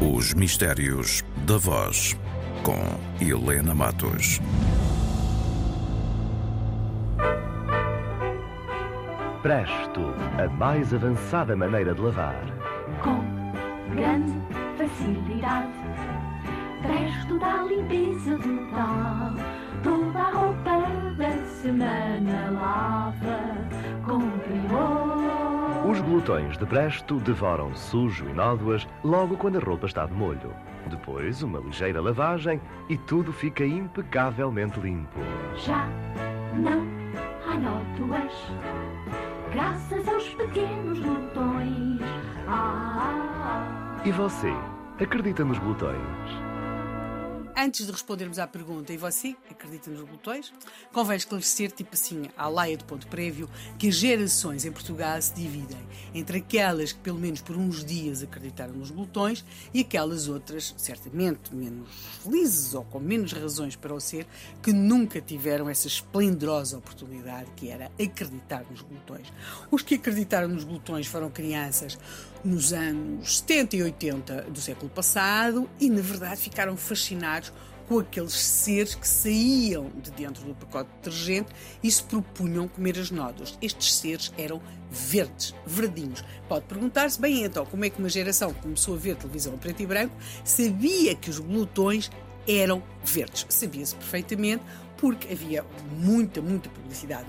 Os Mistérios da Voz, com Helena Matos. Presto, a mais avançada maneira de lavar. com grande facilidade. Presto da limpeza total, glutões de Presto devoram sujo e nódoas logo quando a roupa está de molho. Depois, uma ligeira lavagem e tudo fica impecavelmente limpo. Já não há nódoas, graças aos pequenos glutões. Ah, E você, acredita nos glutões? Antes de respondermos à pergunta, e você acredita nos glutões? Convém esclarecer, tipo assim, à laia de ponto prévio, que as gerações em Portugal se dividem entre aquelas que, pelo menos por uns dias, acreditaram nos glutões e aquelas outras, certamente menos felizes ou com menos razões para o ser, que nunca tiveram essa esplendorosa oportunidade que era acreditar nos glutões. Os que acreditaram nos glutões foram crianças nos anos 70 e 80 do século passado e, na verdade, ficaram fascinados com aqueles seres que saíam de dentro do pacote de detergente e se propunham comer as nódoas. Estes seres eram verdes, verdinhos. Pode perguntar-se, bem, então, como é que uma geração que começou a ver televisão preto e branco sabia que os glutões eram verdes? Sabia-se perfeitamente porque havia muita, muita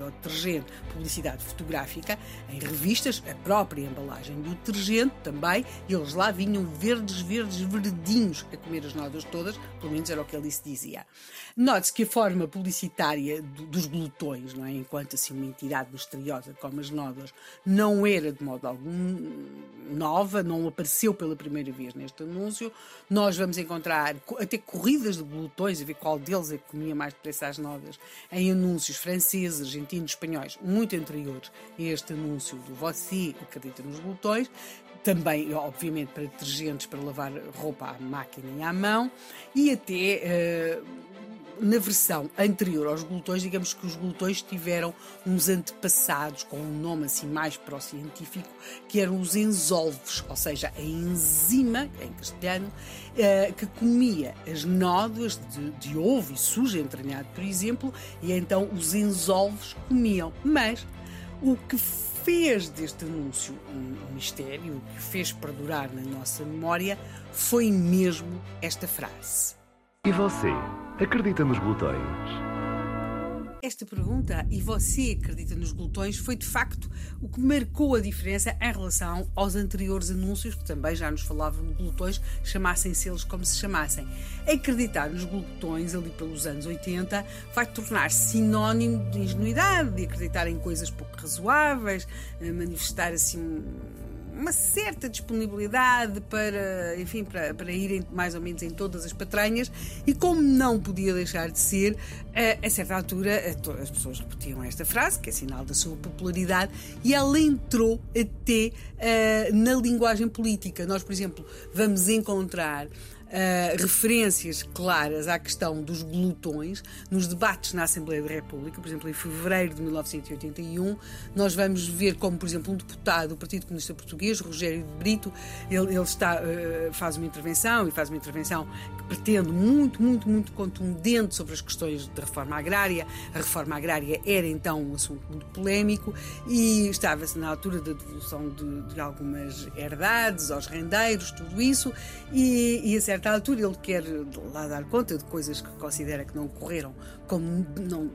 ao detergente, publicidade fotográfica, em revistas, a própria embalagem do detergente também, e eles lá vinham verdes, verdes, verdinhos a comer as nódoas todas, pelo menos era o que ele se dizia. Note-se que a forma publicitária do- dos glutões, não é? enquanto assim uma entidade misteriosa como as nódoas, não era de modo algum nova, não apareceu pela primeira vez neste anúncio. Nós vamos encontrar co- até corridas de glutões, a ver qual deles é que comia mais depressa as nódoas, em anúncios franceses, argentinos, espanhóis, muito anteriores a este anúncio do Você acredita nos glutões. Também, obviamente, para detergentes para lavar roupa à máquina e à mão, e até eh, na versão anterior aos glutões, digamos que os glutões tiveram uns antepassados com um nome assim mais pró-científico, que eram os enzolvos, ou seja, a enzima, em castelhano, eh, que comia as nódoas de, de ovo e suja entranhado, por exemplo, e então os enzolvos comiam. Mas o que fez deste anúncio um mistério, o que fez perdurar na nossa memória, foi mesmo esta frase. E você, acredita nos glutões? Esta pergunta, e você acredita nos glutões, foi de facto o que marcou a diferença em relação aos anteriores anúncios, que também já nos falavam de glutões, chamassem-se eles como se chamassem. Acreditar nos glutões, ali pelos anos 80, vai tornar-se sinónimo de ingenuidade, de acreditar em coisas pouco razoáveis, eh, manifestar assim uma certa disponibilidade para, enfim, para, para irem mais ou menos em todas as patranhas e como não podia deixar de ser, eh, a certa altura to- as pessoas repetiam esta frase, que é sinal da sua popularidade, e ela entrou até eh, na linguagem política. Nós, por exemplo, vamos encontrar Uh, referências claras à questão dos glutões nos debates na Assembleia da República, por exemplo, em fevereiro de 1981, nós vamos ver como, por exemplo, um deputado do Partido Comunista Português, Rogério de Brito, ele, ele está, uh, faz uma intervenção e faz uma intervenção que pretende muito, muito, muito contundente sobre as questões da reforma agrária. A reforma agrária era então um assunto muito polémico e estava-se na altura da devolução de, de algumas herdades aos rendeiros, tudo isso, e, e a certa altura ele quer lá dar conta de coisas que considera que não ocorreram como não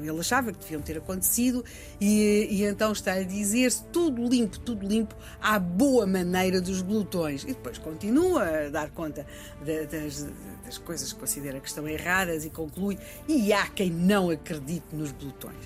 ele achava que deviam ter acontecido, e, e então está a dizer-se tudo limpo, tudo limpo, à boa maneira dos glutões. E depois continua a dar conta de- das, das coisas que considera que estão erradas e conclui: e há quem não acredite nos glutões.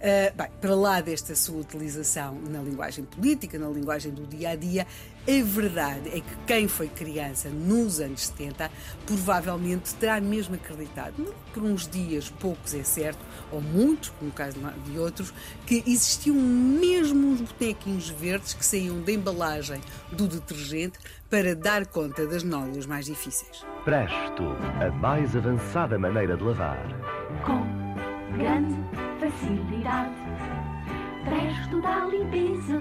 Ah, bem, para lá desta sua utilização na linguagem política, na linguagem do dia a dia, a verdade é que quem foi criança nos anos 70 provavelmente terá mesmo acreditado, não por uns dias, poucos é certo, ou muitos, como no caso de outros, que existiam mesmo uns bonequinhos verdes que saíam da embalagem do detergente para dar conta das nódulas mais difíceis. Presto, a mais avançada maneira de lavar. com grande facilidade. Presto da limpeza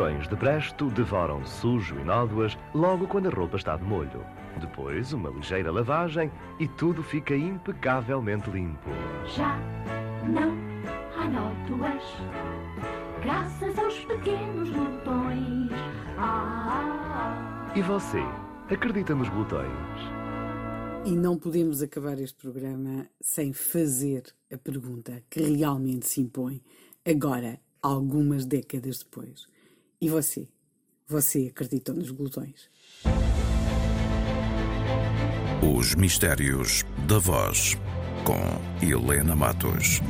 glutões de presto devoram sujo e nódoas logo quando a roupa está de molho. Depois, uma ligeira lavagem e tudo fica impecavelmente limpo. Já não há nódoas, graças aos pequenos glutões. Ah, E você, acredita nos glutões? E não podemos acabar este programa sem fazer a pergunta que realmente se impõe agora, algumas décadas depois. E você? Você acredita nos glutões? Os Mistérios da Voz, com Helena Matos.